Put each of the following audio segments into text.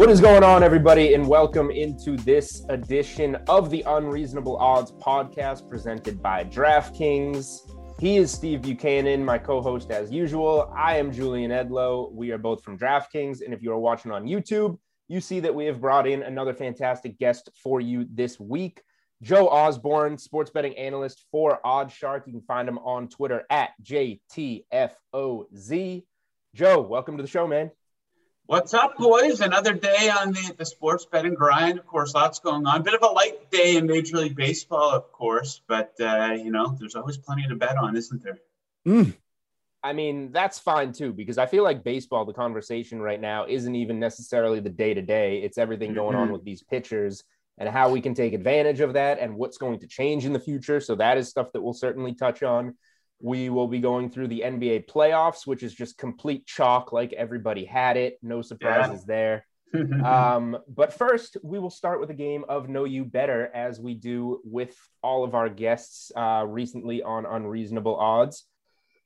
What is going on, everybody, and welcome into this edition of the Unreasonable Odds podcast presented by DraftKings. He is Steve Buchanan, my co host as usual. I am Julian Edlow. We are both from DraftKings. And if you are watching on YouTube, you see that we have brought in another fantastic guest for you this week. Joe Osborne, sports betting analyst for OddsShark. You can find him on Twitter at JTFOZ. Joe, welcome to the show, man. What's up, boys? Another day on the, the sports betting grind. Of course, lots going on. Bit of a light day in Major League Baseball, of course, but uh, you know, there's always plenty to bet on, isn't there? Mm. I mean, that's fine too, because I feel like baseball, the conversation right now isn't even necessarily the day to day. It's everything going mm-hmm. on with these pitchers and how we can take advantage of that and what's going to change in the future. So that is stuff that we'll certainly touch on. We will be going through the NBA playoffs, which is just complete chalk, like everybody had it. No surprises yeah. there. um, but first, we will start with a game of Know You Better, as we do with all of our guests uh, recently on Unreasonable Odds.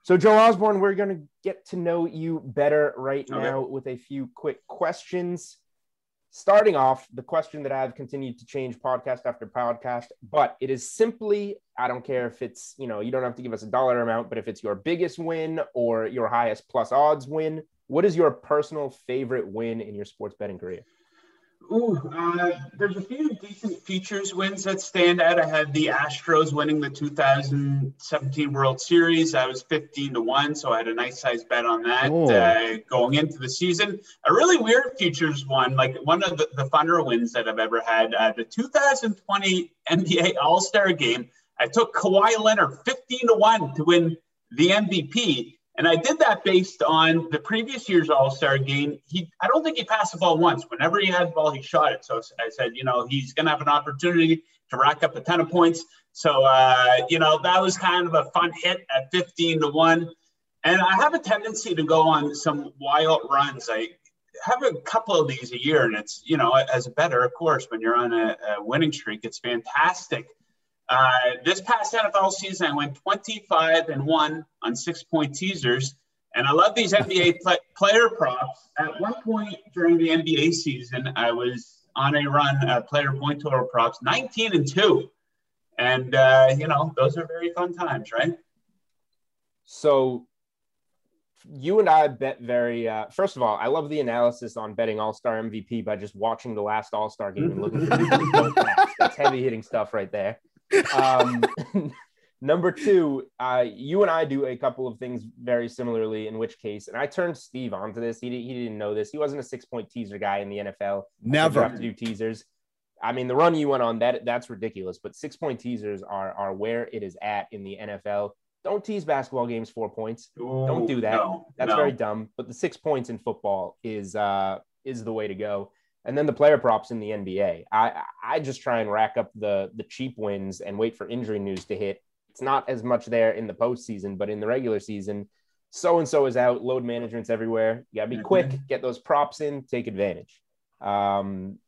So, Joe Osborne, we're going to get to know you better right okay. now with a few quick questions starting off, the question that I've continued to change podcast after podcast, but it is simply I don't care if it's, you know, you don't have to give us a dollar amount, but if it's your biggest win or your highest plus odds win, what is your personal favorite win in your sports betting career? Ooh, uh, there's a few decent futures wins that stand out. I had the Astros winning the 2017 World Series. I was 15 to one, so I had a nice size bet on that uh, going into the season. A really weird futures one, like one of the, the funner wins that I've ever had. Uh, the 2020 NBA All Star Game. I took Kawhi Leonard 15 to one to win the MVP. And I did that based on the previous year's All Star game. He, I don't think he passed the ball once. Whenever he had the ball, he shot it. So I said, you know, he's going to have an opportunity to rack up a ton of points. So, uh, you know, that was kind of a fun hit at 15 to 1. And I have a tendency to go on some wild runs. I have a couple of these a year, and it's, you know, as a better, of course, when you're on a, a winning streak, it's fantastic uh, this past NFL season, I went 25 and one on six point teasers. And I love these NBA play, player props. At one point during the NBA season, I was on a run uh, player point total props 19 and two. And, uh, you know, those are very fun times, right? So you and I bet very. Uh, first of all, I love the analysis on betting All Star MVP by just watching the last All Star game and looking for That's heavy hitting stuff right there. Um, number two, uh, you and I do a couple of things very similarly. In which case, and I turned Steve onto this. He he didn't know this. He wasn't a six point teaser guy in the NFL. Never have to do teasers. I mean, the run you went on that that's ridiculous. But six point teasers are are where it is at in the NFL. Don't tease basketball games four points. Ooh, Don't do that. No, that's no. very dumb. But the six points in football is uh is the way to go and then the player props in the NBA. I I just try and rack up the the cheap wins and wait for injury news to hit. It's not as much there in the postseason, but in the regular season, so and so is out. Load management's everywhere. You gotta be quick, mm-hmm. get those props in, take advantage. Um,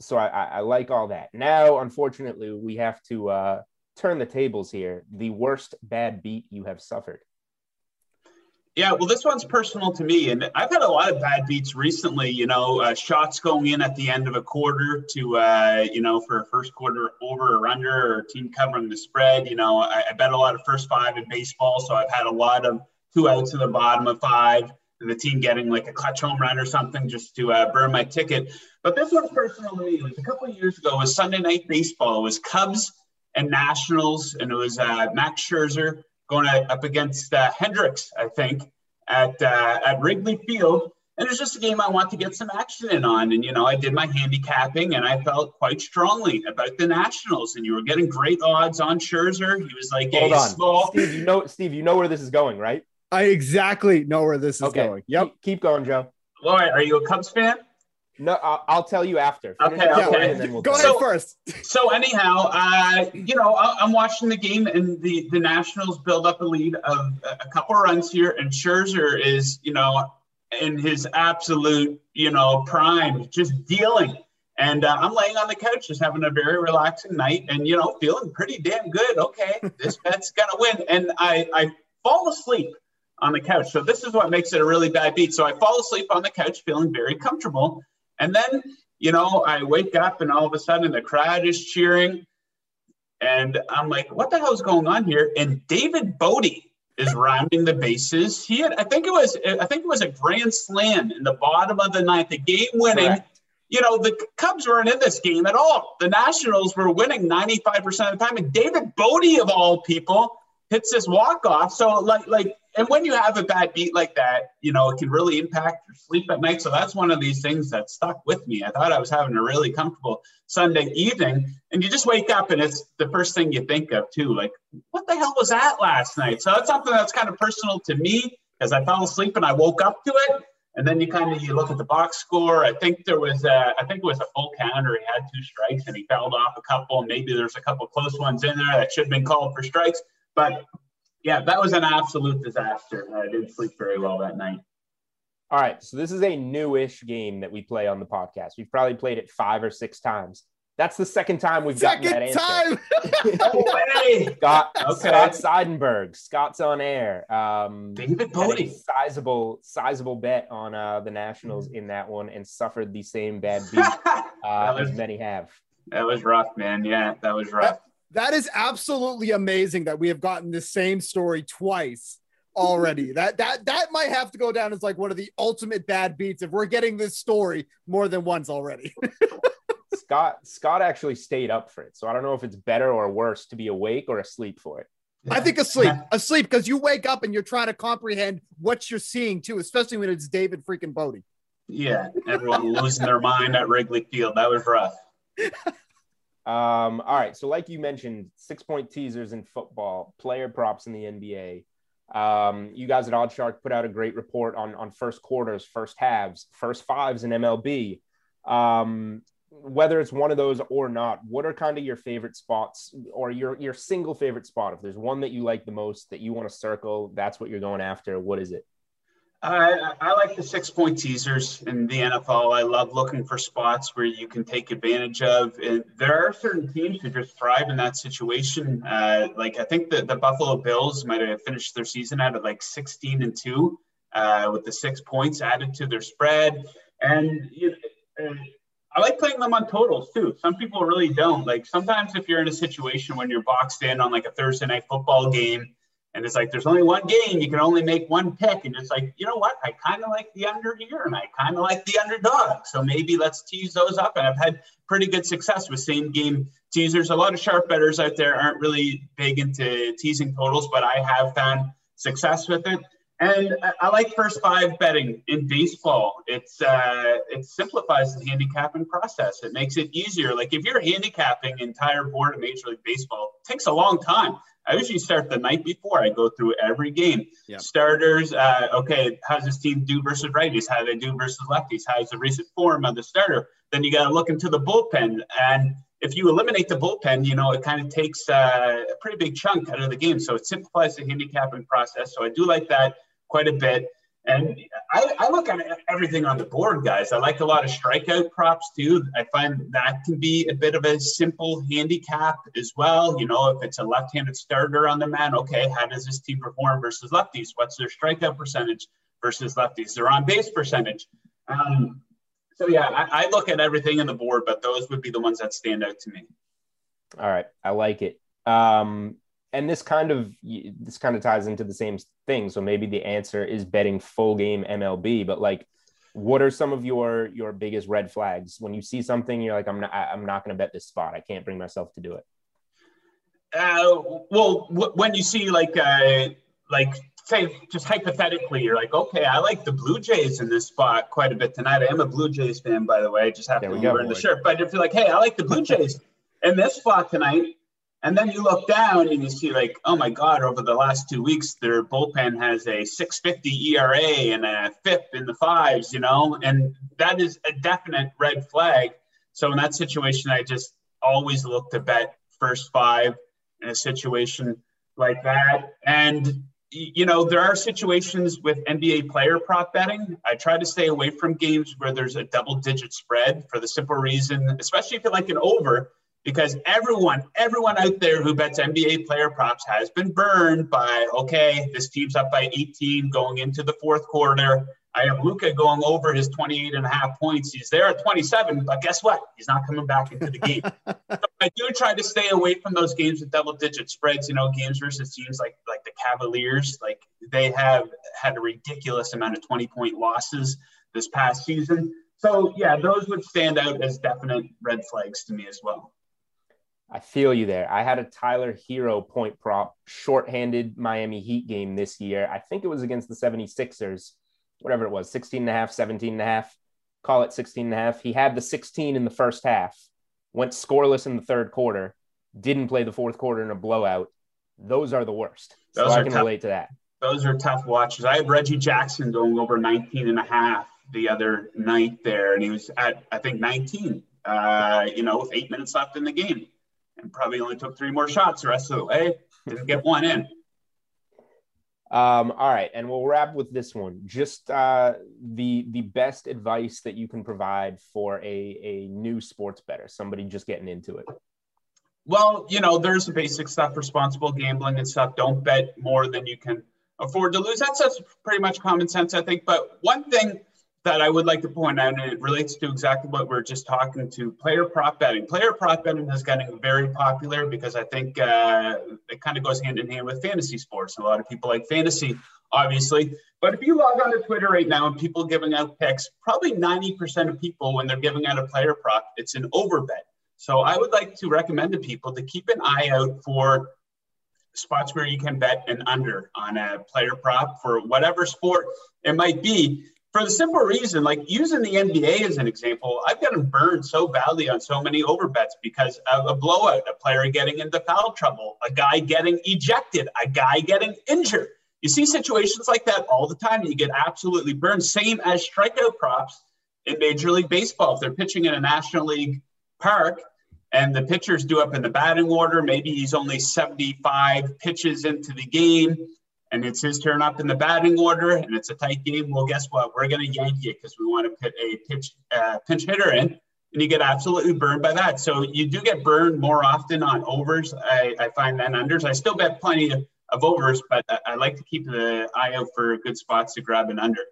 so I, I, I like all that. Now, unfortunately, we have to uh, turn the tables here. The worst bad beat you have suffered. Yeah, well, this one's personal to me, and I've had a lot of bad beats recently. You know, uh, shots going in at the end of a quarter to, uh, you know, for a first quarter over or under, or team covering the spread. You know, I, I bet a lot of first five in baseball, so I've had a lot of two outs in the bottom of five, and the team getting like a clutch home run or something just to uh, burn my ticket. But this one's personal to me. Like a couple of years ago, it was Sunday night baseball. It was Cubs and Nationals, and it was uh, Max Scherzer going up against uh, Hendricks, I think, at uh, at Wrigley Field. And it's just a game I want to get some action in on. And, you know, I did my handicapping and I felt quite strongly about the Nationals. And you were getting great odds on Scherzer. He was like, Hold on. Small. Steve, you know, Steve, you know where this is going, right? I exactly know where this is okay. going. Yep. Keep, keep going, Joe. All right. Are you a Cubs fan? No, I'll, I'll, tell you after. Finish okay, okay. We'll Go ahead so, first. so anyhow, uh, you know, I'm watching the game, and the the Nationals build up a lead of a couple runs here, and Scherzer is, you know, in his absolute, you know, prime, just dealing. And uh, I'm laying on the couch, just having a very relaxing night, and you know, feeling pretty damn good. Okay, this bet's gonna win, and I I fall asleep on the couch. So this is what makes it a really bad beat. So I fall asleep on the couch, feeling very comfortable and then, you know, I wake up and all of a sudden the crowd is cheering. And I'm like, what the hell is going on here? And David Bote is rounding the bases. He had, I think it was, I think it was a grand slam in the bottom of the ninth, the game winning. You know, the Cubs weren't in this game at all. The Nationals were winning 95% of the time. And David Bote, of all people, hits this walk off. So like like and when you have a bad beat like that, you know, it can really impact your sleep at night. So that's one of these things that stuck with me. I thought I was having a really comfortable Sunday evening. And you just wake up and it's the first thing you think of too. Like, what the hell was that last night? So that's something that's kind of personal to me because I fell asleep and I woke up to it. And then you kind of you look at the box score. I think there was a, I think it was a full counter. He had two strikes and he fouled off a couple. Maybe there's a couple close ones in there that should have been called for strikes. But yeah, that was an absolute disaster. I didn't sleep very well that night. All right. So this is a newish game that we play on the podcast. We've probably played it five or six times. That's the second time we've second gotten that time. answer. no way. Scott, okay. Scott Seidenberg, Scott's on air. Um, David Bote. Sizable, sizable bet on uh, the Nationals in that one and suffered the same bad beat uh, was, as many have. That was rough, man. Yeah, that was rough. That is absolutely amazing that we have gotten the same story twice already. that that that might have to go down as like one of the ultimate bad beats if we're getting this story more than once already. Scott Scott actually stayed up for it. So I don't know if it's better or worse to be awake or asleep for it. I think asleep, asleep, because you wake up and you're trying to comprehend what you're seeing too, especially when it's David freaking Bote. Yeah, everyone losing their mind at Wrigley Field. That was rough. Um, all right. So, like you mentioned, six point teasers in football, player props in the NBA. Um, you guys at OddsShark put out a great report on, on first quarters, first halves, first fives in MLB. Um, whether it's one of those or not, what are kind of your favorite spots or your, your single favorite spot? If there's one that you like the most that you want to circle, that's what you're going after. What is it? I, I like the six point teasers in the NFL. I love looking for spots where you can take advantage of. And there are certain teams who just thrive in that situation. Uh, like I think the, the Buffalo Bills might have finished their season out at like 16 and two uh, with the six points added to their spread. And you know, I like playing them on totals too. Some people really don't. Like sometimes if you're in a situation when you're boxed in on like a Thursday night football game and it's like there's only one game, you can only make one pick. And it's like, you know what? I kind of like the under here and I kind of like the underdog. So maybe let's tease those up. And I've had pretty good success with same game teasers. A lot of sharp betters out there aren't really big into teasing totals, but I have found success with it. And I like first five betting in baseball. It's uh, it simplifies the handicapping process. It makes it easier. Like if you're handicapping entire board of Major League Baseball, it takes a long time. I usually start the night before. I go through every game. Yep. Starters, uh, okay, how's this team do versus righties? How do they do versus lefties? How's the recent form of the starter? Then you got to look into the bullpen. And if you eliminate the bullpen, you know, it kind of takes uh, a pretty big chunk out of the game. So it simplifies the handicapping process. So I do like that quite a bit. And I, I, look at everything on the board, guys. I like a lot of strikeout props too. I find that can be a bit of a simple handicap as well. You know, if it's a left handed starter on the man, okay, how does this team perform versus lefties? What's their strikeout percentage versus lefties? Their on base percentage. Um, so, yeah, I, I look at everything on the board, but those would be the ones that stand out to me. All right. I like it. Um, and this kind of this kind of ties into the same thing. So maybe the answer is betting full game MLB, but like what are some of your your biggest red flags? When you see something you're like i'm not i'm not going to bet this spot. I can't bring myself to do it. Uh, well w- when you see like uh like say just hypothetically you're like okay i like the blue jays in this spot quite a bit tonight. I am a blue jays fan by the way. I just have there to wear the shirt. But if you're like hey i like the blue jays in this spot tonight and then you look down and you see, like, oh my God, over the last two weeks, their bullpen has a 650 ERA and a FIP in the fives, you know, and that is a definite red flag. So in that situation, I just always look to bet first five in a situation like that. And, you know, there are situations with NBA player prop betting. I try to stay away from games where there's a double digit spread for the simple reason, especially if you like an over because everyone, everyone out there who bets NBA player props has been burned by, okay, this team's up by 18 going into the fourth quarter. I have Luka going over his 28 and a half points. He's there at 27, but guess what? He's not coming back into the game. so I do try to stay away from those games with double digit spreads, you know, games versus teams like like the Cavaliers. Like they have had a ridiculous amount of 20 point losses this past season. So yeah, those would stand out as definite red flags to me as well. I feel you there. I had a Tyler Herro point prop, shorthanded Miami Heat game this year. I think it was against the 76ers, whatever it was, 16 and a half, 17 and a half, call it 16 and a half. He had the 16 in the first half, went scoreless in the third quarter, didn't play the fourth quarter in a blowout. Those are the worst. Those so I can tough. relate to that. Those are tough watches. I had Reggie Jackson going over 19 and a half the other night there, and he was at, I think, 19, uh, you know, with eight minutes left in the game and probably only took three more shots the rest of the way. Didn't get one in. Um, all right, and we'll wrap with this one. Just uh, the the best advice that you can provide for a a new sports better, somebody just getting into it. Well, you know, there's the basic stuff, responsible gambling and stuff. Don't bet more than you can afford to lose. That's, that's pretty much common sense, I think. But one thing that I would like to point out, and it relates to exactly what we are just talking to player prop betting. Player prop betting is getting very popular because I think uh, it kind of goes hand in hand with fantasy sports. A lot of people like fantasy, obviously. But if you log on to Twitter right now and people giving out picks, probably 90% of people, when they're giving out a player prop, it's an over bet. So I would like to recommend to people to keep an eye out for spots where you can bet an under on a player prop for whatever sport it might be for the simple reason, like using the NBA as an example, I've gotten burned so badly on so many overbets because of a blowout, a player getting into foul trouble, a guy getting ejected, a guy getting injured. You see situations like that all the time. You get absolutely burned. Same as strikeout props in Major League Baseball. If they're pitching in a National League park and the pitcher's due up in the batting order, maybe he's only 75 pitches into the game and it's his turn up in the batting order and it's a tight game, well, guess what? We're going to yank you because we want to put a pitch uh, pinch hitter in, and you get absolutely burned by that. So you do get burned more often on overs, I, I find, than unders. I still bet plenty of, of overs, but I, I like to keep the eye out for good spots to grab an under.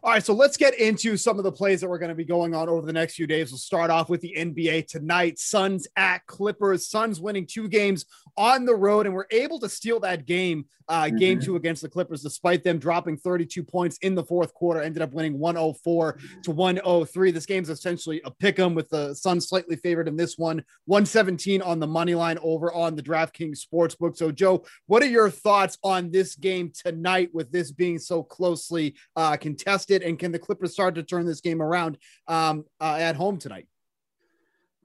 All right, so let's get into some of the plays that we're going to be going on over the next few days. We'll start off with the NBA tonight. Suns at Clippers. Suns winning two games on the road, and we're able to steal that game, uh, mm-hmm. game two against the Clippers, despite them dropping 32 points in the fourth quarter. Ended up winning 104 to 103. This game's essentially a pick 'em with the Suns slightly favored in this one. 117 on the money line over on the DraftKings Sportsbook. So, Joe, what are your thoughts on this game tonight with this being so closely uh, contested? And can the Clippers start to turn this game around um, uh, at home tonight?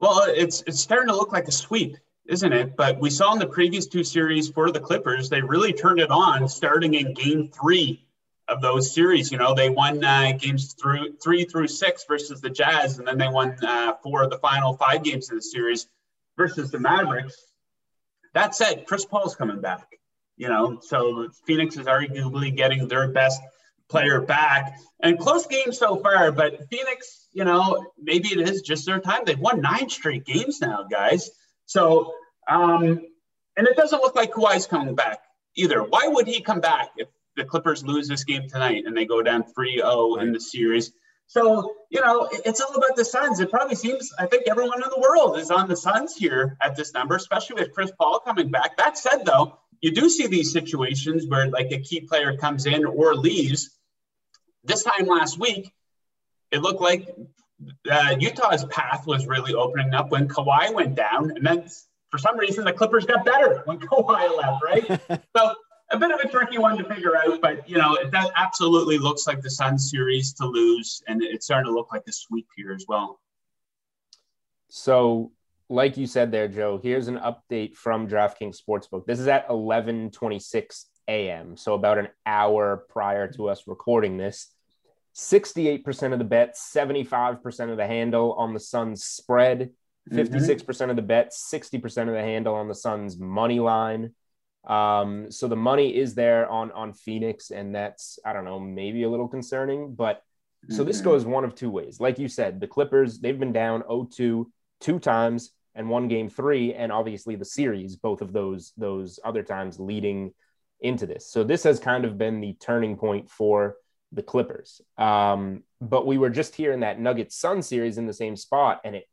Well, it's it's starting to look like a sweep, isn't it? But we saw in the previous two series for the Clippers, they really turned it on starting in Game Three of those series. You know, they won uh, games through three through six versus the Jazz, and then they won uh, four of the final five games of the series versus the Mavericks. That said, Chris Paul's coming back. You know, so Phoenix is arguably getting their best player back. And close game so far, but Phoenix, you know, maybe it is just their time. They've won nine straight games now, guys. So, um, and it doesn't look like Kawhi's coming back either. Why would he come back if the Clippers lose this game tonight and they go down 3 0 in the series? So, you know, it's all about the Suns. It probably seems, I think everyone in the world is on the Suns here at this number, especially with Chris Paul coming back. That said, though, you do see these situations where like a key player comes in or leaves. This time last week, it looked like uh, Utah's path was really opening up when Kawhi went down, and then for some reason the Clippers got better when Kawhi left, right? so a bit of a tricky one to figure out, but you know that absolutely looks like the Suns series to lose, and it's starting to look like a sweep here as well. So, like you said there, Joe, here's an update from DraftKings Sportsbook. This is at 11:26 a.m., so about an hour prior to us recording this. 68% of the bets, 75% of the handle on the Suns spread, 56% mm-hmm. of the bets, 60% of the handle on the Suns money line. Um, so the money is there on on Phoenix, and that's I don't know, maybe a little concerning, but so mm-hmm. this goes one of two ways. Like you said, the Clippers, they've been down 0-2 two times and one game three, and obviously the series, both of those those other times leading into this. So this has kind of been the turning point for the Clippers. Um, but we were just here in that Nuggets Sun series in the same spot, and it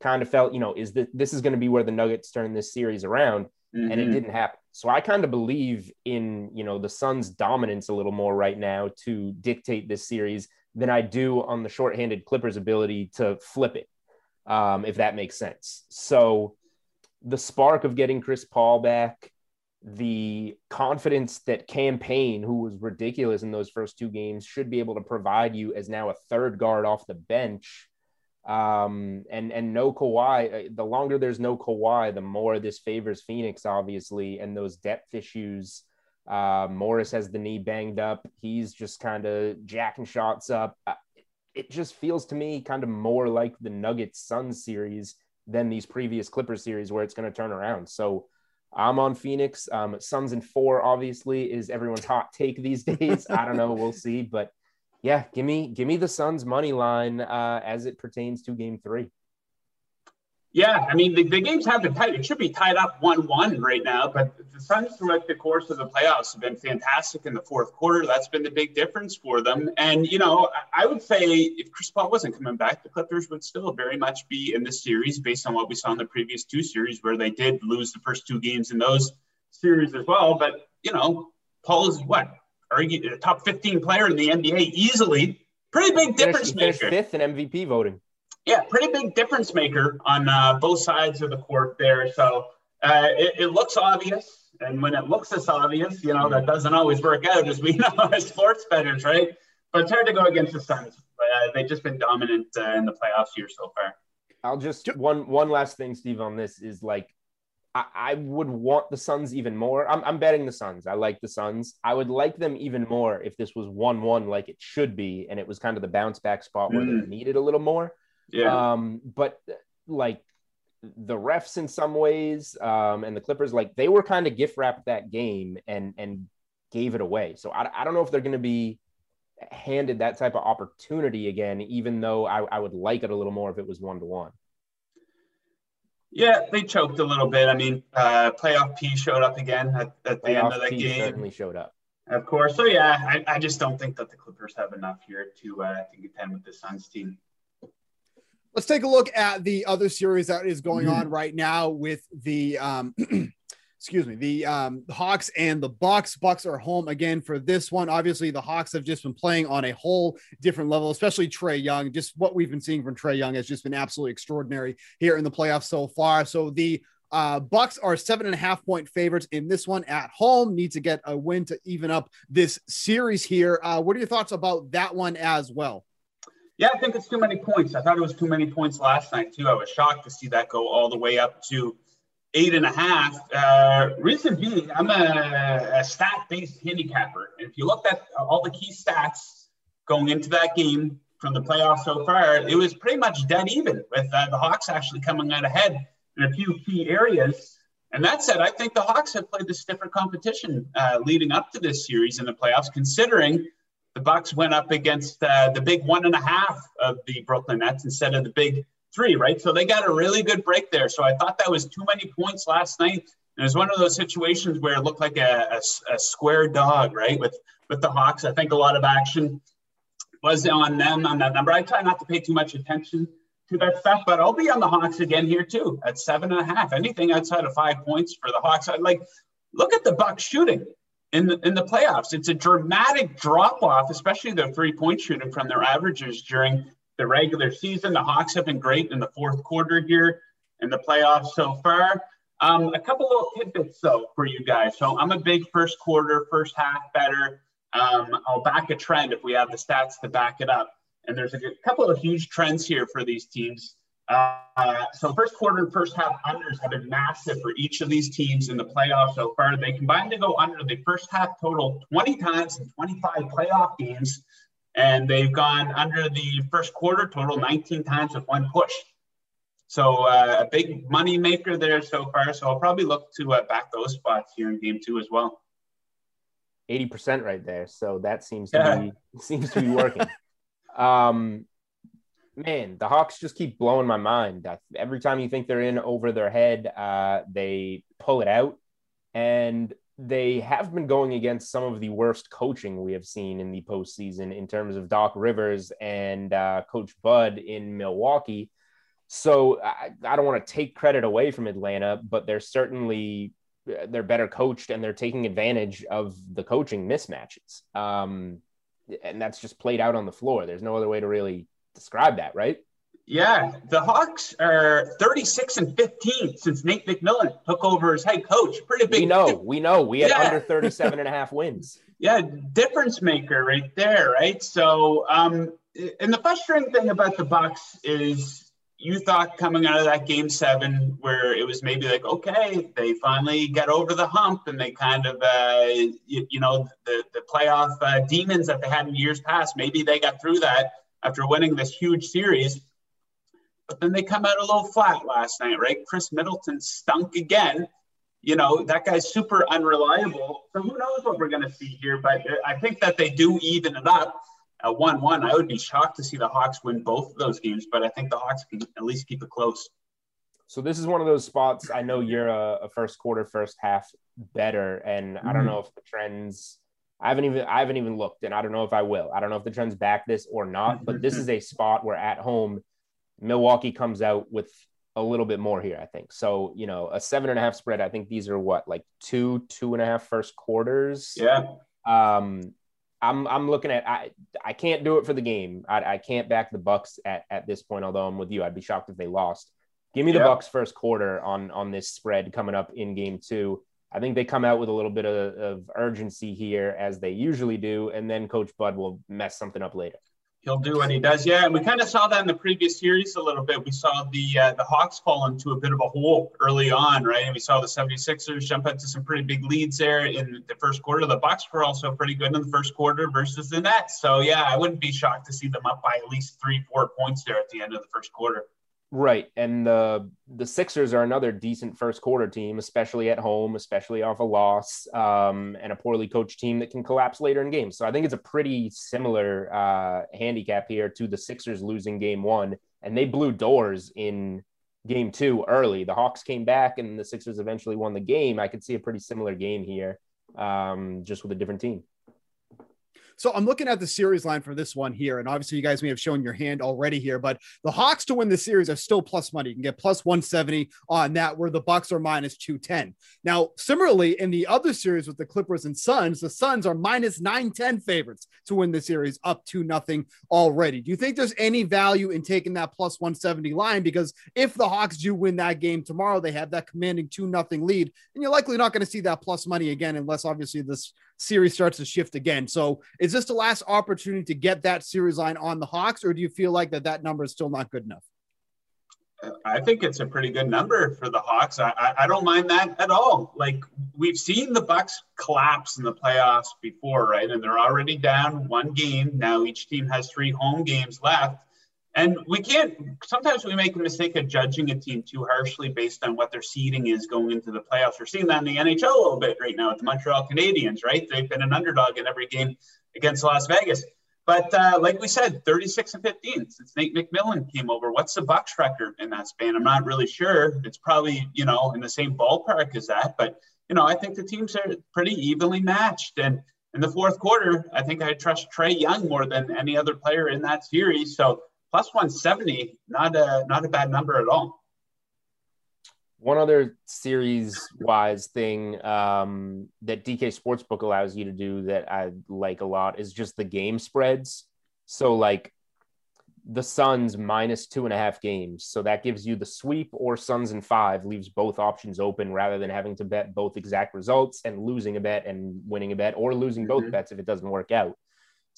kind of felt, you know, is that this is going to be where the Nuggets turn this series around, mm-hmm. and it mm-hmm. didn't happen. So I kind of believe in, you know, the Suns' dominance a little more right now to dictate this series than I do on the shorthanded Clippers' ability to flip it, um, if that makes sense. So the spark of getting Chris Paul back, the confidence that Cam Payne, who was ridiculous in those first two games, should be able to provide you as now a third guard off the bench. Um, and and no Kawhi. Uh, the longer there's no Kawhi, the more this favors Phoenix, obviously, and those depth issues. Uh, Morris has the knee banged up. He's just kind of jacking shots up. It just feels to me kind of more like the Nuggets Sun series than these previous Clippers series where it's going to turn around. So I'm on Phoenix. Um, Suns and four obviously is everyone's hot take these days. I don't know. We'll see, but yeah, give me give me the Suns money line uh, as it pertains to Game Three. Yeah, I mean the, the games have been tight. It should be tied up one-one right now, but the Suns throughout the course of the playoffs have been fantastic in the fourth quarter. That's been the big difference for them. And you know, I would say if Chris Paul wasn't coming back, the Clippers would still very much be in this series based on what we saw in the previous two series, where they did lose the first two games in those series as well. But you know, Paul is what argue top 15 player in the NBA easily. Pretty big difference finished, maker. Fifth in MVP voting yeah, pretty big difference maker on uh, both sides of the court there. So uh, it, it, looks obvious. And when it looks this obvious, you know, that doesn't always work out, as we know as sports bettors, right? But it's hard to go against the Suns. Uh, they've just been dominant uh, in the playoffs here so far. I'll just one one last thing, Steve, on this is like I, I would want the Suns even more. I'm, I'm betting the Suns. I like the Suns. I would like them even more if this was one one like it should be, and it was kind of the bounce back spot where mm. they needed a little more. Yeah. Um, but like the refs in some ways, um, and the Clippers, like they were kind of gift wrapped that game and and gave it away. So I, I don't know if they're going to be handed that type of opportunity again, even though I, I would like it a little more if it was one to one. Yeah, they choked a little bit. I mean, uh, playoff P showed up again at, at the end of that P game. Certainly showed up. Of course. So yeah, I, I just don't think that the Clippers have enough here to uh, to contend with the Suns team. Let's take a look at the other series that is going mm-hmm. on right now with the um, excuse me, the um, Hawks and the Bucks. Bucks are home again for this one. Obviously, the Hawks have just been playing on a whole different level, especially Trae Young. Just what we've been seeing from Trae Young has just been absolutely extraordinary here in the playoffs so far. So the uh, Bucks are seven and a half point favorites in this one at home. Need to get a win to even up this series here. Uh, what are your thoughts about that one as well? Yeah, I think it's too many points. I thought it was too many points last night too. I was shocked to see that go all the way up to eight and a half. Uh, reason being, I'm a, a stat-based handicapper. And if you looked at all the key stats going into that game from the playoffs so far, it was pretty much dead even with uh, the Hawks actually coming out ahead in a few key areas. And that said, I think the Hawks have played this different competition uh, leading up to this series in the playoffs, considering the Bucks went up against uh, the big one and a half of the Brooklyn Nets instead of the big three, right? So they got a really good break there. So I thought that was too many points last night. And it was one of those situations where it looked like a, a, a square dog, right? With with the Hawks, I think a lot of action was on them on that number. I try not to pay too much attention to that stuff, but I'll be on the Hawks again here too at seven and a half. Anything outside of five points for the Hawks, I'd like look at the Bucks shooting in the in the playoffs. It's a dramatic drop off, especially their three point shooting from their averages during the regular season. The Hawks have been great in the fourth quarter here in the playoffs so far. Um, a couple little tidbits though for you guys. So I'm a big first quarter, first half better. Um, I'll back a trend if we have the stats to back it up. And there's a couple of huge trends here for these teams. Uh, so first quarter and first half unders have been massive for each of these teams in the playoffs so far. They combined to go under the first half total 20 times in 25 playoff games, and they've gone under the first quarter total 19 times with one push. So uh, a big money maker there so far. So I'll probably look to uh, back those spots here in game two as well. 80% right there. So that seems to yeah. be seems to be working. Um, man, the Hawks just keep blowing my mind. Every time you think they're in over their head, uh, they pull it out. And they have been going against some of the worst coaching we have seen in the postseason in terms of Doc Rivers and uh, Coach Bud in Milwaukee. So I, I don't want to take credit away from Atlanta, but they're certainly they're better coached and they're taking advantage of the coaching mismatches. Um, and that's just played out on the floor. There's no other way to really describe that, right? Yeah, the Hawks are 36 and 15 since Nate McMillan took over as head coach. Pretty big. We know, we know. We had yeah. under 37 and a half wins. Yeah, difference maker right there, right? So, um, and the frustrating thing about the Bucks is you thought coming out of that game seven where it was maybe like okay they finally got over the hump and they kind of uh, you, you, know the, the playoff uh, demons that they had in years past maybe they got through that after winning this huge series but then they come out a little flat last night right Khris Middleton stunk again you know that guy's super unreliable so who knows what we're going to see here but i think that they do even it up at 1 1, I would be shocked to see the Hawks win both of those games, but I think the Hawks can at least keep it close. So this is one of those spots. I know you're a, a first quarter, first half better, and mm-hmm. I don't mm-hmm. know if the trends. I haven't even I haven't even looked, and I don't know if I will. I don't know if the trends back this or not. But this is a spot where at home, Milwaukee comes out with a little bit more here. I think so. You know, a seven and a half spread. I think these are what like two two and a half first quarters. Yeah. Um, I'm I'm looking at I I can't do it for the game. I, I can't back the Bucks at, at this point. Although I'm with you, I'd be shocked if they lost. Give me the Bucks first quarter on on this spread coming up in game two. I think they come out with a little bit of, of urgency here as they usually do, and then Coach Bud will mess something up later he'll do what he does. Yeah, and we kind of saw that in the previous series a little bit. We saw the uh, the Hawks fall into a bit of a hole early on, right? And we saw the 76ers jump into some pretty big leads there in the first quarter. The Bucks were also pretty good in the first quarter versus the Nets. So yeah, I wouldn't be shocked to see them up by at least three, four points there at the end of the first quarter. Right. And the the Sixers are another decent first quarter team, especially at home, especially off a loss, um, and a poorly coached team that can collapse later in games. So I think it's a pretty similar uh, handicap here to the Sixers losing game one. And they blew doors in game two early. The Hawks came back and the Sixers eventually won the game. I could see a pretty similar game here, um, just with a different team. So I'm looking at the series line for this one here. And obviously, you guys may have shown your hand already here, but the Hawks to win the series are still plus money. You can get plus 170 on that, where the Bucks are minus 210. Now, similarly, in the other series with the Clippers and Suns, the Suns are minus 910 favorites to win the series up to nothing already. Do you think there's any value in taking that plus 170 line? Because if the Hawks do win that game tomorrow, they have that commanding 2 nothing lead. And you're likely not going to see that plus money again, unless obviously this series starts to shift again. So is this the last opportunity to get that series line on the Hawks, or do you feel like that that number is still not good enough? I think it's a pretty good number for the Hawks. I, I, don't mind that at all. Like we've seen the Bucks collapse in the playoffs before, right? And they're already down one game. Now each team has three home games left. And we can't, sometimes we make a mistake of judging a team too harshly based on what their seeding is going into the playoffs. We're seeing that in the NHL a little bit right now with the Montreal Canadiens, right? They've been an underdog in every game against Las Vegas. But uh, like we said, 36 and 15 since Nate McMillan came over. What's the Bucks record in that span? I'm not really sure. It's probably, you know, in the same ballpark as that. But, you know, I think the teams are pretty evenly matched. And in the fourth quarter, I think I trust Trae Young more than any other player in that series. So plus 170, not a not a bad number at all. One other series wise thing um, that DK Sportsbook allows you to do that I like a lot is just the game spreads. So, like the Suns minus two and a half games. So that gives you the sweep or Suns and five, leaves both options open rather than having to bet both exact results and losing a bet and winning a bet or losing both mm-hmm. bets if it doesn't work out.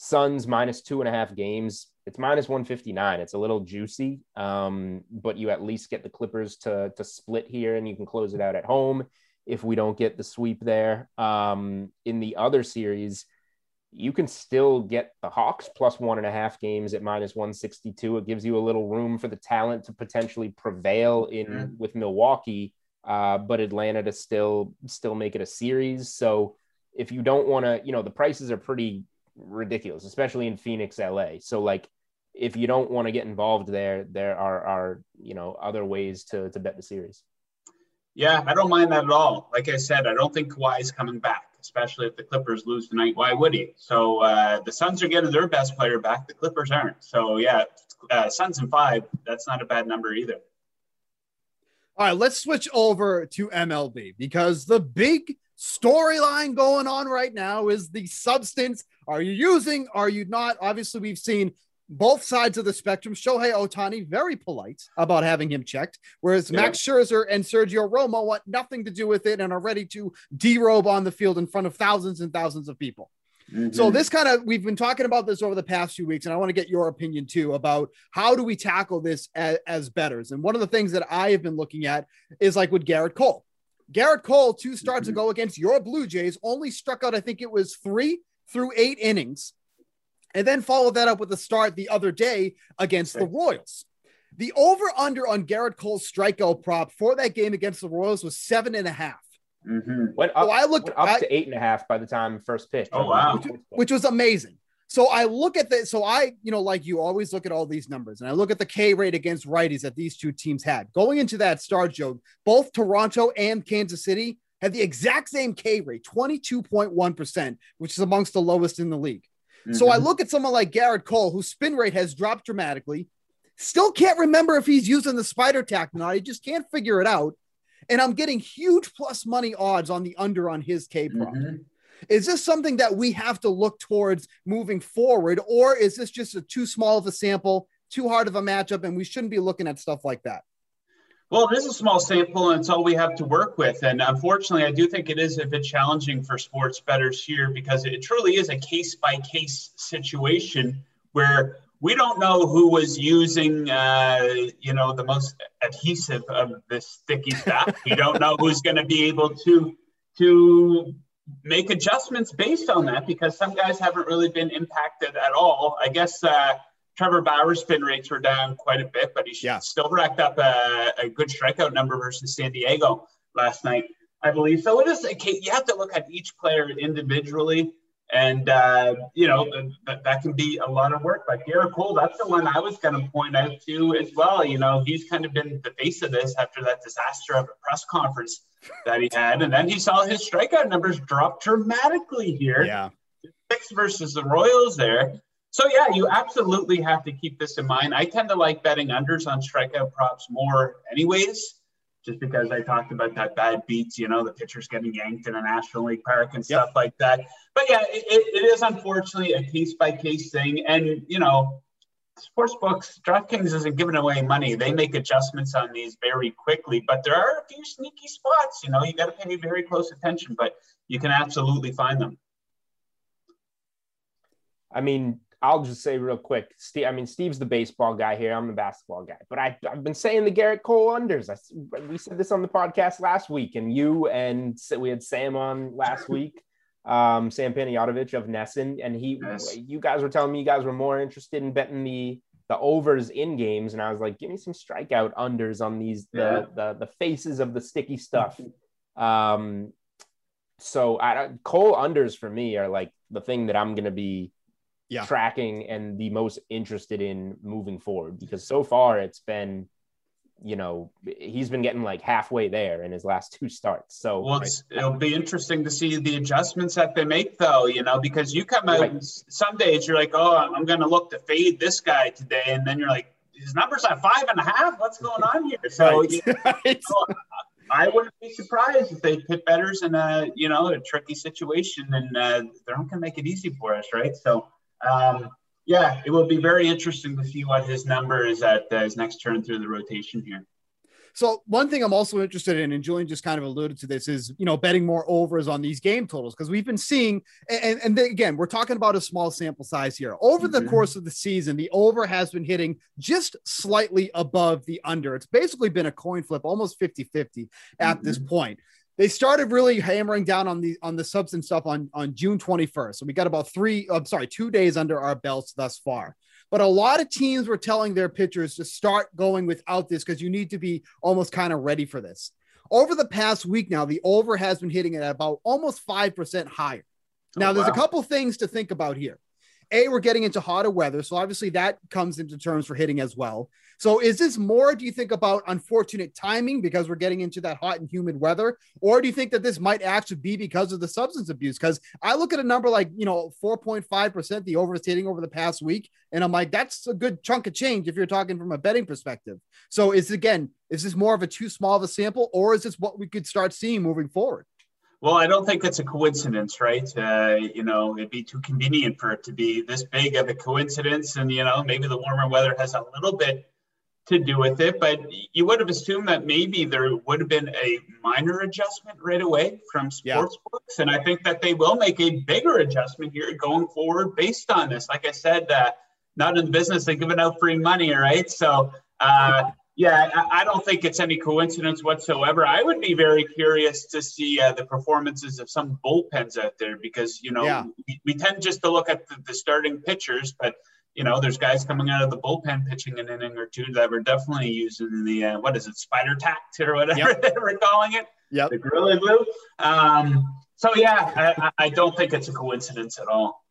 Suns minus two and a half games. It's minus 159. It's a little juicy, um, but you at least get the Clippers to, to split here and you can close it out at home if we don't get the sweep there. Um, in the other series, you can still get the Hawks plus one and a half games at minus 162. It gives you a little room for the talent to potentially prevail in mm-hmm. with Milwaukee, uh, but Atlanta to still still make it a series. So if you don't want to, you know, the prices are pretty ridiculous, especially in Phoenix, LA. So like if you don't want to get involved there, there are are you know other ways to to bet the series. Yeah, I don't mind that at all. Like I said, I don't think Kawhi is coming back, especially if the Clippers lose tonight. Why would he? So uh, the Suns are getting their best player back. The Clippers aren't. So yeah, uh, Suns and five. That's not a bad number either. All right, let's switch over to MLB because the big storyline going on right now is the substance. Are you using? Are you not? Obviously, we've seen both sides of the spectrum. Shohei Ohtani, very polite about having him checked, whereas yeah. Max Scherzer and Sergio Romo want nothing to do with it and are ready to derobe on the field in front of thousands and thousands of people. Mm-hmm. So this kind of we've been talking about this over the past few weeks, and I want to get your opinion too about how do we tackle this as, as betters. And one of the things that I have been looking at is like with Gerrit Cole. Gerrit Cole, two starts mm-hmm. ago against your Blue Jays, only struck out, I think it was three through eight innings and then followed that up with a start the other day against the Royals. The over under on Gerrit Cole's strikeout prop for that game against the Royals was seven and a half. Mm-hmm. Went up, so I looked up I, to eight and a half by the time first pitch. Oh wow, which, which, was amazing. So I look at this. So I, you know, like you always look at all these numbers, and I look at the K rate against righties that these two teams had going into that start. Joe, both Toronto and Kansas City had the exact same K rate, twenty two point one percent, which is amongst the lowest in the league. Mm-hmm. So I mm-hmm. look at someone like Gerrit Cole, whose spin rate has dropped dramatically. Still can't remember if he's using the spider tack or not. He just can't figure it out. And I'm getting huge plus money odds on the under on his K prop. Mm-hmm. Is this something that we have to look towards moving forward, or is this just a too small of a sample, too hard of a matchup, and we shouldn't be looking at stuff like that? Well, it is a small sample, and it's all we have to work with. And unfortunately, I do think it is a bit challenging for sports bettors here because it truly is a case by case situation where we don't know who was using, uh, you know, the most adhesive of this sticky stuff. we don't know who's going to be able to to make adjustments based on that because some guys haven't really been impacted at all. I guess. Uh, Trevor Bauer's spin rates were down quite a bit, but he yeah. still racked up a, a, good strikeout number versus San Diego last night, I believe. So it is you have to look at each player individually, and uh, you know that, that can be a lot of work. But Gerrit Cole, that's the one I was going to point out to as well. You know, he's kind of been the face of this after that disaster of a press conference that he had, and then he saw his strikeout numbers drop dramatically here. Yeah, six versus the Royals there. So yeah, you absolutely have to keep this in mind. I tend to like betting unders on strikeout props more, anyways, just because I talked about that bad beats. You know, the pitcher's getting yanked in a National League park and stuff yep. like that. But yeah, it, it is unfortunately a case by case thing, and you know, sports books, DraftKings isn't giving away money. They make adjustments on these very quickly, but there are a few sneaky spots. You know, you got to pay very close attention, but you can absolutely find them. I mean, I'll just say real quick, Steve. I mean, Steve's the baseball guy here. I'm the basketball guy, but I, have been saying the Gerrit Cole unders. I, we said this on the podcast last week, and you and we had Sam on last week, um, Sam Panayotovich of NESN, and he, yes. you guys were telling me you guys were more interested in betting the the overs in games, and I was like, give me some strikeout unders on these the Yeah. the, the faces of the sticky stuff. Um, so I Cole unders for me are like the thing that I'm gonna be Yeah. tracking and the most interested in moving forward because so far it's been, you know, he's been getting like halfway there in his last two starts. So Well, it's, it'll be interesting to see the adjustments that they make, though. You know, because you come out Right. some days you're like, oh, I'm going to look to fade this guy today, and then you're like, his numbers at five and a half. What's going on here? So Right. you Right. I wouldn't be surprised if they pit betters in a you know a tricky situation, and uh, they're not going to make it easy for us, right? So, um, yeah, it will be very interesting to see what his number is at uh, his next turn through the rotation here. So one thing I'm also interested in, and Julian just kind of alluded to this, is you know betting more overs on these game totals because we've been seeing, and and then again we're talking about a small sample size here. Over the Mhm. course of the season, the over has been hitting just slightly above the under. It's basically been a coin flip, almost 50-50 at this point. They started really hammering down on the on the substance stuff on on June 21st. So we got about three, I'm sorry, two days under our belts thus far. But a lot of teams were telling their pitchers to start going without this because you need to be almost kind of ready for this. Over the past week now, the over has been hitting at about almost 5% higher. Oh, now, Oh, there's a couple things to think about here. A, we're getting into hotter weather. So obviously that comes into terms for hitting as well. So is this more, do you think, about unfortunate timing because we're getting into that hot and humid weather? Or do you think that this might actually be because of the substance abuse? Because I look at a number like, you know, 4.5% the over is hitting over the past week. And I'm like, that's a good chunk of change if you're talking from a betting perspective. So is again, is this more of a too small of a sample or is this what we could start seeing moving forward? Well, I don't think it's a coincidence, right? Uh, you know, it'd be too convenient for it to be this big of a coincidence. And, you know, maybe the warmer weather has a little bit to do with it, but you would have assumed that maybe there would have been a minor adjustment right away from Yeah. sports books. And I think that they will make a bigger adjustment here going forward based on this. Like I said, uh, not in the business of giving out free money, right? So, uh, yeah, I, I don't think it's any coincidence whatsoever. I would be very curious to see uh, the performances of some bullpens out there because, you know, Yeah. we, we tend just to look at the, the starting pitchers, but, you know, there's guys coming out of the bullpen pitching an inning or two that we're definitely using the, uh, what is it, Spider Tack or whatever they were calling it, Yep. the gorilla glue. Um, so, yeah, I I don't think it's a coincidence at all.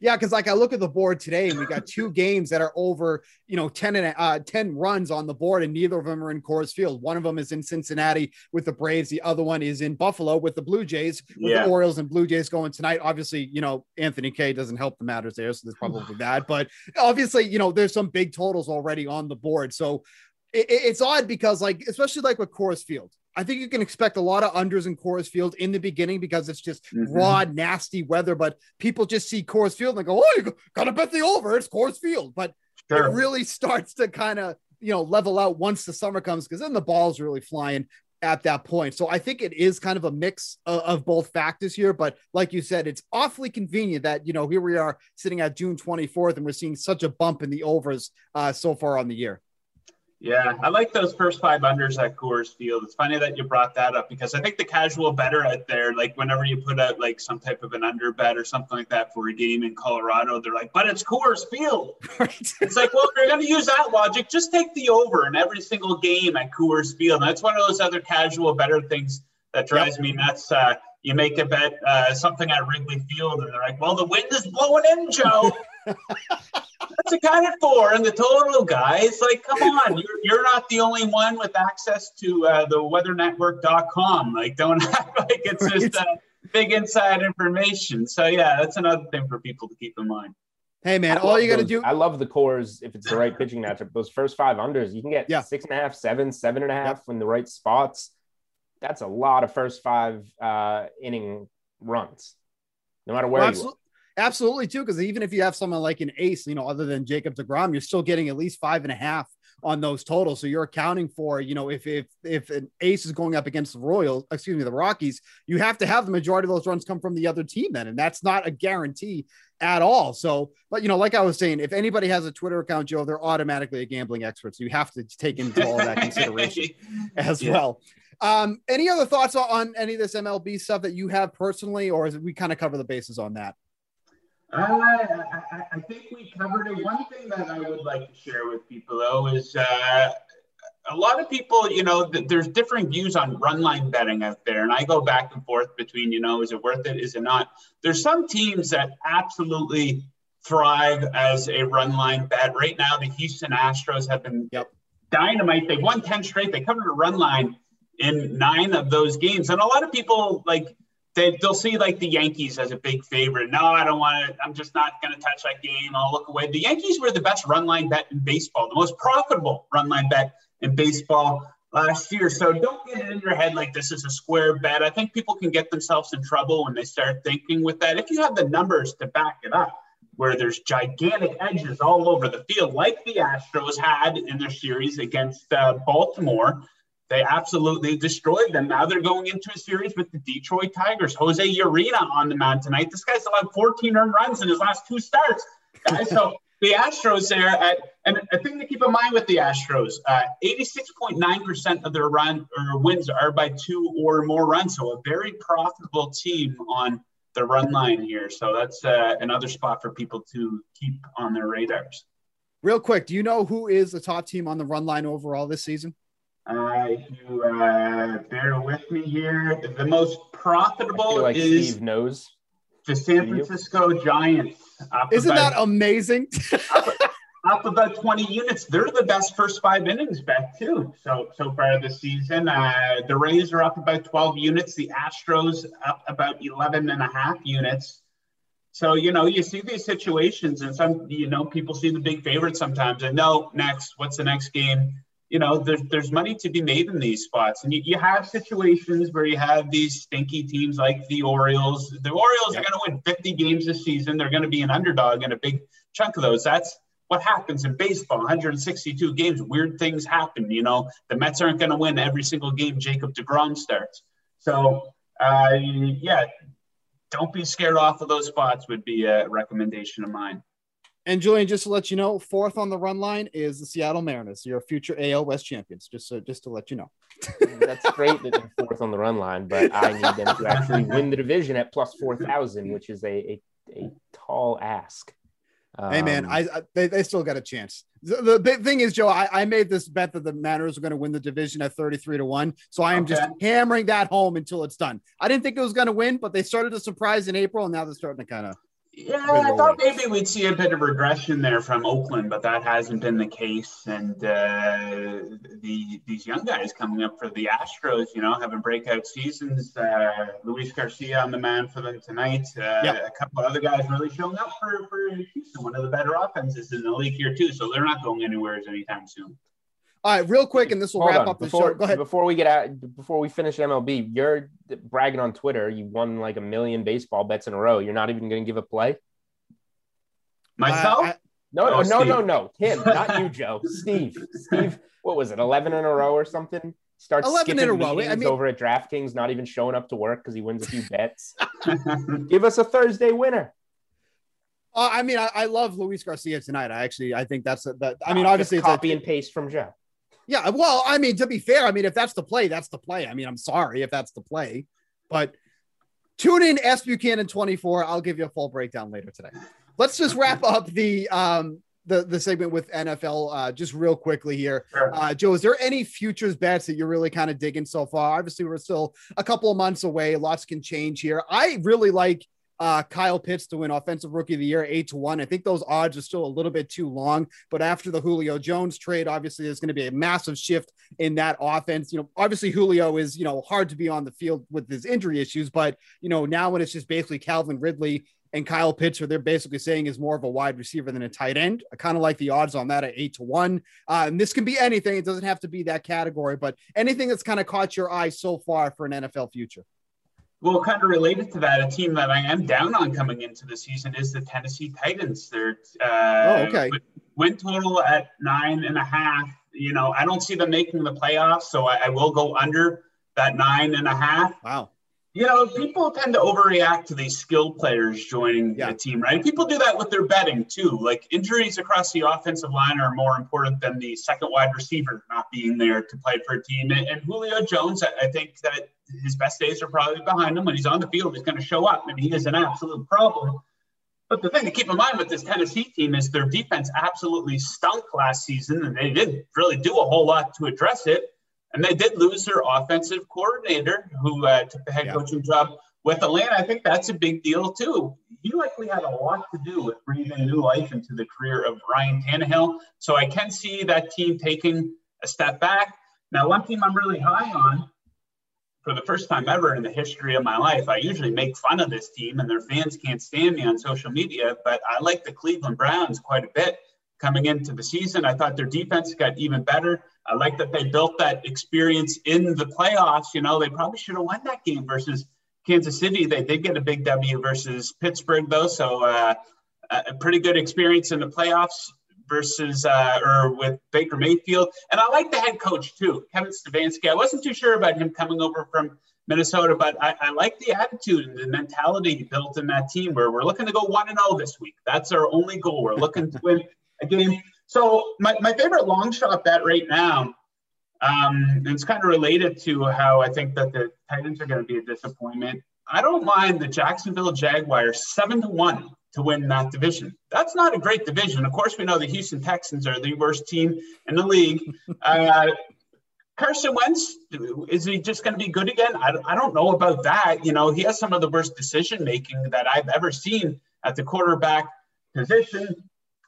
Yeah, because like I look at the board today, and we got two games that are over, you know, 10 and uh, 10 runs on the board, and neither of them are in Coors Field. One of them is in Cincinnati with the Braves. The other one is in Buffalo with the Blue Jays, with Yeah. the Orioles and Blue Jays going tonight. Obviously, you know, Anthony Kay doesn't help the matters there, so there's probably that. But obviously, you know, there's some big totals already on the board. So it, it- it's odd because, like, especially like with Coors Field, I think you can expect a lot of unders in Coors Field in the beginning because it's just Mhm. raw, nasty weather. But people just see Coors Field and they go, "Oh, you gotta bet the over." It's Coors Field, but Sure. it really starts to kind of you know level out once the summer comes because then the ball's really flying at that point. So I think it is kind of a mix of, of both factors here. But like you said, it's awfully convenient that you know here we are sitting at June 24th and we're seeing such a bump in the overs uh, so far on the year. Yeah, I like those first five unders at Coors Field. It's funny that you brought that up because I think the casual better out there, like whenever you put out like some type of an under bet or something like that for a game in Colorado, they're like, but it's Coors Field. Right? It's like, well, if you're going to use that logic, just take the over in every single game at Coors Field. And that's one of those other casual better things that drives me nuts. Uh, you make a bet uh, something at Wrigley Field, and they're like, well, the wind is blowing in, Joe. That's accounted for in the total, guys. Like, come on, you're, you're not the only one with access to uh, the weathernetwork.com. Like, don't act like it's just uh, big inside information. So, yeah, that's another thing for people to keep in mind. Hey man, I all you got to those- do. I love the Coors if it's the right pitching matchup. Those first five unders, you can get Yeah. six and a half, seven, seven and a half in the right spots. That's a lot of first five uh, inning runs, no matter where Well, you are. Absolutely, too, because even if you have someone like an ace, you know, other than Jacob DeGrom, you're still getting at least five and a half on those totals. So you're accounting for, you know, if if if an ace is going up against the Royals, excuse me, the Rockies, you have to have the majority of those runs come from the other team then, and that's not a guarantee at all. So, but you know, like I was saying, if anybody has a Twitter account, Joe, they're automatically a gambling expert. So you have to take into all that consideration as Yeah. well. Um, any other thoughts on- any of this MLB stuff that you have personally, or is it we kind of cover the bases on that? Uh, I, I, think we covered it. One thing that I would like to share with people, though, is uh, a lot of people, you know, th- there's different views on run line betting out there. And I go back and forth between, you know, is it worth it? Is it not? There's some teams that absolutely thrive as a run line bet. Right now, the Houston Astros have been yep. dynamite. They've won 10 straight. They covered a run line in nine of those games. And a lot of people like they, they'll see like the Yankees as a big favorite. No, I don't want to. I'm just not going to touch that game. I'll look away. The Yankees were the best run line bet in baseball, the most profitable run line bet in baseball last year. So don't get it in your head like this is a square bet. I think people can get themselves in trouble when they start thinking with that. If you have the numbers to back it up, where there's gigantic edges all over the field, like the Astros had in their series against uh, Baltimore. They absolutely destroyed them. Now they're going into a series with the Detroit Tigers. Jose Urena on the mound tonight. This guy's allowed 14 earned runs in his last two starts. So the Astros there, at, and a thing to keep in mind with the Astros, uh, 86.9% of their run or wins are by two or more runs. So a very profitable team on the run line here. So that's uh, another spot for people to keep on their radars. Real quick, do you know who is the top team on the run line overall this season? Uh, if you uh, bear with me here, the most profitable like is Steve knows the San Francisco Giants. Isn't about, that amazing? up, up, about 20 units. They're the best first five innings bet too. So so far this season, uh, the Rays are up about 12 units. The Astros up about 11 and a half units. So you know you see these situations, and some you know people see the big favorite sometimes, and no, next, what's the next game? You know, there's there's money to be made in these spots, and you, you have situations where you have these stinky teams like the Orioles. The Orioles yep. are going to win 50 games this season. They're going to be an underdog in a big chunk of those. That's what happens in baseball. 162 games, weird things happen. You know, the Mets aren't going to win every single game Jacob Degrom starts. So, uh, yeah, don't be scared off of those spots. Would be a recommendation of mine. And Julian, just to let you know, fourth on the run line is the Seattle Mariners, your future AL West champions. Just so, just to let you know. That's great that they're fourth on the run line, but I need them to actually win the division at plus four thousand, which is a, a, a tall ask. Um, hey man, I, I, they, they still got a chance. The, the thing is, Joe, I, I made this bet that the Mariners are going to win the division at 33 to 1. So I am okay. just hammering that home until it's done. I didn't think it was going to win, but they started to surprise in April, and now they're starting to kind of yeah, I thought maybe we'd see a bit of regression there from Oakland, but that hasn't been the case. And uh, the these young guys coming up for the Astros, you know, having breakout seasons. Uh, Luis Garcia on the man for them tonight. Uh, yep. A couple of other guys really showing up for, for Houston, one of the better offenses in the league here too. So they're not going anywhere anytime soon. All right, real quick, and this will Hold wrap on. up the before, show. Go ahead. Before we get out, before we finish MLB, you're bragging on Twitter. You won like a million baseball bets in a row. You're not even going to give a play. Myself? Uh, I, no, no, oh, no, no, no. Him, not you, Joe. Steve. Steve. What was it? Eleven in a row or something? Starts 11 in a row. I mean, over at DraftKings, not even showing up to work because he wins a few bets. Give us a Thursday winner. Uh, I mean, I, I, love Luis Garcia tonight. I actually, I think that's a, that. I mean, obviously, it's copy a, and paste from Joe. Yeah, well, I mean, to be fair, I mean, if that's the play, that's the play. I mean, I'm sorry if that's the play, but tune in S Buchanan 24. I'll give you a full breakdown later today. Let's just wrap up the um the the segment with NFL uh, just real quickly here. Uh, Joe, is there any futures bets that you're really kind of digging so far? Obviously, we're still a couple of months away. Lots can change here. I really like uh, Kyle Pitts to win Offensive Rookie of the Year, eight to one. I think those odds are still a little bit too long, but after the Julio Jones trade, obviously there's going to be a massive shift in that offense. You know, obviously Julio is you know hard to be on the field with his injury issues, but you know now when it's just basically Calvin Ridley and Kyle Pitts, where they're basically saying is more of a wide receiver than a tight end. I kind of like the odds on that at eight to one. Uh, and this can be anything; it doesn't have to be that category, but anything that's kind of caught your eye so far for an NFL future. Well, kind of related to that, a team that I am down on coming into the season is the Tennessee Titans. They're uh, oh, okay. Win total at nine and a half. You know, I don't see them making the playoffs, so I, I will go under that nine and a half. Wow. You know, people tend to overreact to these skill players joining yeah. the team, right? People do that with their betting too. Like injuries across the offensive line are more important than the second wide receiver not being there to play for a team. And, and Julio Jones, I think that his best days are probably behind him. When he's on the field, he's going to show up, and he is an absolute problem. But the thing to keep in mind with this Tennessee team is their defense absolutely stunk last season, and they didn't really do a whole lot to address it. And they did lose their offensive coordinator, who uh, took the head yeah. coaching job with Atlanta. I think that's a big deal too. He likely had a lot to do with breathing new life into the career of Ryan Tannehill. So I can see that team taking a step back. Now, one team I'm really high on for the first time ever in the history of my life, I usually make fun of this team and their fans can't stand me on social media, but I like the Cleveland Browns quite a bit coming into the season. I thought their defense got even better. I like that they built that experience in the playoffs. You know, they probably should have won that game versus Kansas City. They did get a big W versus Pittsburgh, though. So, uh, a pretty good experience in the playoffs versus uh, or with Baker Mayfield. And I like the head coach too, Kevin Stefanski. I wasn't too sure about him coming over from Minnesota, but I, I like the attitude and the mentality built in that team where we're looking to go 1 and 0 this week. That's our only goal. We're looking to win a game. So, my, my favorite long shot bet right now, um, it's kind of related to how I think that the Titans are going to be a disappointment. I don't mind the Jacksonville Jaguars 7 to 1 to win that division. That's not a great division. Of course, we know the Houston Texans are the worst team in the league. Uh, Carson Wentz, is he just going to be good again? I, I don't know about that. You know, he has some of the worst decision making that I've ever seen at the quarterback position.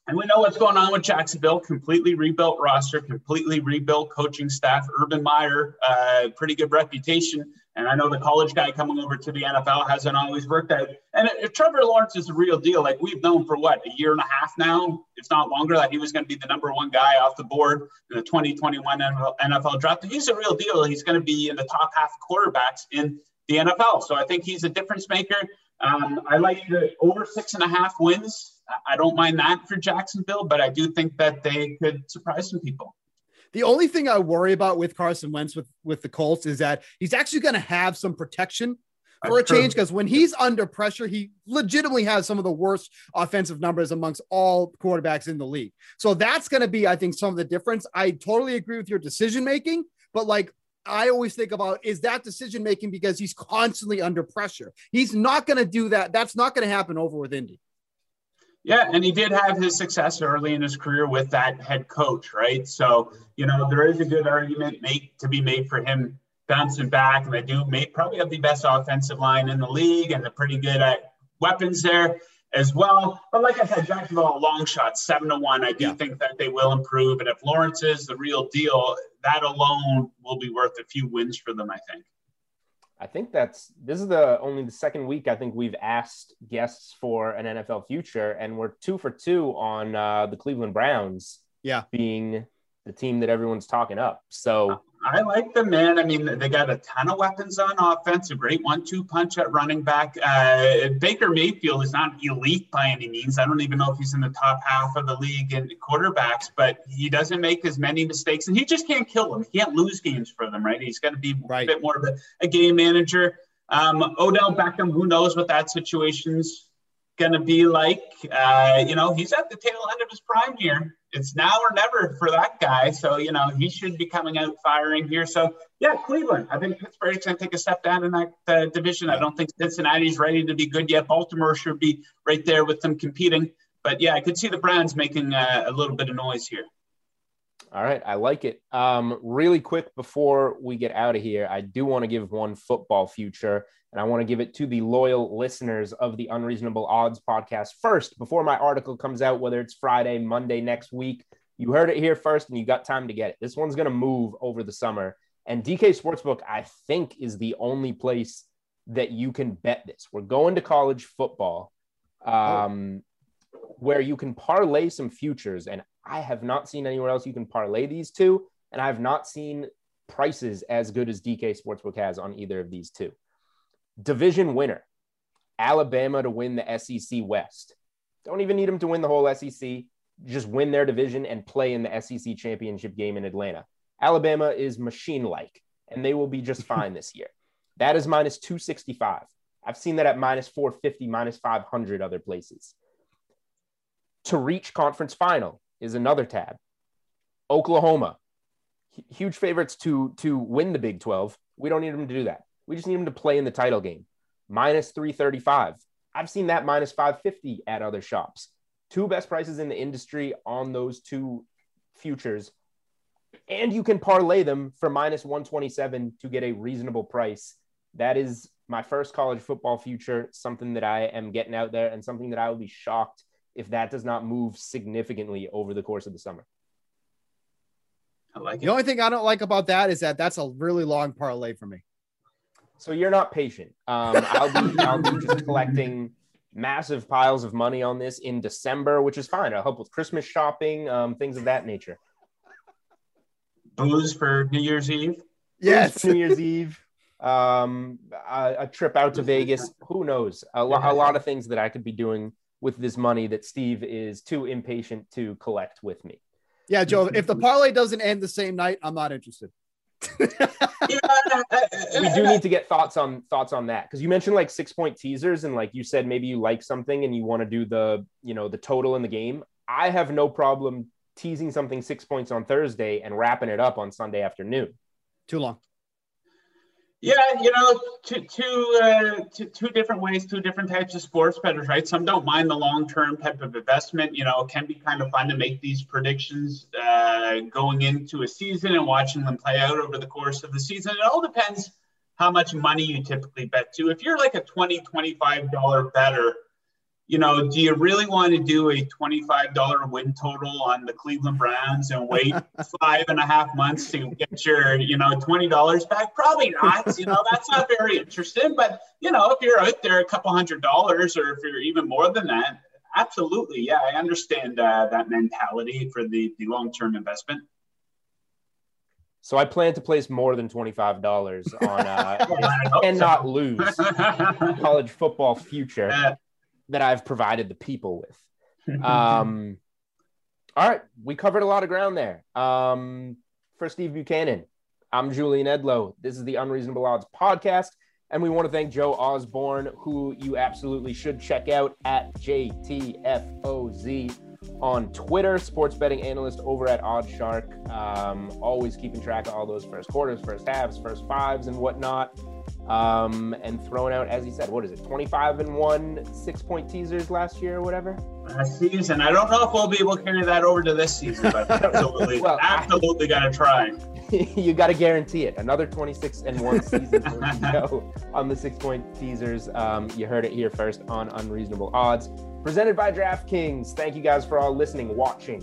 And we know what's going on with Jacksonville. Completely rebuilt roster, completely rebuilt coaching staff. Urban Meyer, uh, pretty good reputation. And I know the college guy coming over to the NFL hasn't always worked out. And if Trevor Lawrence is a real deal, like we've known for what, a year and a half now, if not longer, that he was going to be the number one guy off the board in the 2021 NFL draft. He's a real deal. He's going to be in the top half quarterbacks in the NFL. So I think he's a difference maker. Um, I like the over six and a half wins. I don't mind that for Jacksonville, but I do think that they could surprise some people. The only thing I worry about with Carson Wentz with, with the Colts is that he's actually going to have some protection for a change because when he's under pressure, he legitimately has some of the worst offensive numbers amongst all quarterbacks in the league. So that's going to be, I think, some of the difference. I totally agree with your decision making, but like I always think about is that decision making because he's constantly under pressure. He's not going to do that. That's not going to happen over with Indy. Yeah, and he did have his success early in his career with that head coach, right? So, you know, there is a good argument make to be made for him bouncing back. And they do make probably have the best offensive line in the league and they're pretty good at weapons there as well. But like I said, Jacksonville a long shot, seven to one. I do yeah. think that they will improve. And if Lawrence is the real deal, that alone will be worth a few wins for them, I think. I think that's this is the only the second week I think we've asked guests for an NFL future, and we're two for two on uh, the Cleveland Browns. Yeah, being the team that everyone's talking up. So I like the man. I mean, they got a ton of weapons on offense, a great one-two punch at running back. Uh, Baker Mayfield is not elite by any means. I don't even know if he's in the top half of the league in quarterbacks, but he doesn't make as many mistakes, and he just can't kill them. He can't lose games for them, right? He's got to be right. a bit more of a, a game manager. Um, Odell Beckham, who knows what that situation's going to be like. Uh, you know, he's at the tail end of his prime here. It's now or never for that guy. So, you know, he should be coming out firing here. So, yeah, Cleveland. I think Pittsburgh's going to take a step down in that uh, division. I don't think Cincinnati's ready to be good yet. Baltimore should be right there with them competing. But yeah, I could see the Browns making uh, a little bit of noise here. All right, I like it. Um, really quick before we get out of here, I do want to give one football future, and I want to give it to the loyal listeners of the Unreasonable Odds podcast first. Before my article comes out, whether it's Friday, Monday next week, you heard it here first, and you got time to get it. This one's going to move over the summer, and DK Sportsbook, I think, is the only place that you can bet this. We're going to college football. Um, where you can parlay some futures. And I have not seen anywhere else you can parlay these two, and I have not seen prices as good as DK Sportsbook has on either of these two. Division winner, Alabama to win the SEC West. Don't even need them to win the whole SEC. Just win their division and play in the SEC championship game in Atlanta. Alabama is machine like, and they will be just fine this year. That is minus 265. I've seen that at minus 450, minus 500 other places. To reach conference final, is another tab. Oklahoma, huge favorites to to win the Big 12. We don't need them to do that. We just need them to play in the title game. Minus 335. I've seen that minus 550 at other shops. Two best prices in the industry on those two futures. And you can parlay them for minus 127 to get a reasonable price. That is my first college football future, something that I am getting out there and something that I will be shocked if that does not move significantly over the course of the summer. I like it. The only thing I don't like about that is that that's a really long parlay for me. So you're not patient. Um, I'll be I'll be just collecting massive piles of money on this in December, which is fine. I'll help with Christmas shopping, um, things of that nature. Booze for New Year's Eve. Yes, New Year's Eve. Um, a, a, trip out to Vegas. Who knows? A, lo- a lot of things that I could be doing with this money that Steve is too impatient to collect with me. Yeah, Joe. If the parlay doesn't end the same night, I'm not interested. we do need to get thoughts on thoughts on that because you mentioned like six point teasers and like you said maybe you like something and you want to do the you know the total in the game. I have no problem teasing something six points on Thursday and wrapping it up on Sunday afternoon. Too long. Yeah, you know, two two, uh, two two different ways, two different types of sports bettors, right? Some don't mind the long term type of investment. You know, it can be kind of fun to make these predictions uh, going into a season and watching them play out over the course of the season. It all depends how much money you typically bet to. If you're like a 20 $25 better, you know, do you really want to do a $25 win total on the Cleveland Browns and wait five and a half months to get your, you know, $20 back? Probably not. You know, that's not very interesting. But, you know, if you're out there a couple hundred dollars or if you're even more than that, absolutely. Yeah, I understand uh, that mentality for the, the long term investment. So I plan to place more than twenty-five dollars on uh, and not lose college football future. That I've provided the people with. Um, all right, we covered a lot of ground there. Um, for Steve Buchanan, I'm Julian Edlow. This is the Unreasonable Odds podcast, and we want to thank Joe Osborne, who you absolutely should check out at JTFOZ on Twitter, sports betting analyst over at OddsShark. Um, always keeping track of all those first quarters, first halves, first fives, and whatnot um, and throwing out, as he said, what is it, 25 and one six point teasers last year or whatever? Last season. I don't know if we'll be able to carry that over to this season, but absolutely, well, absolutely got to try. you got to guarantee it. Another 26 and one season on the six point teasers. Um, you heard it here first on Unreasonable Odds, presented by DraftKings. Thank you guys for all listening, watching.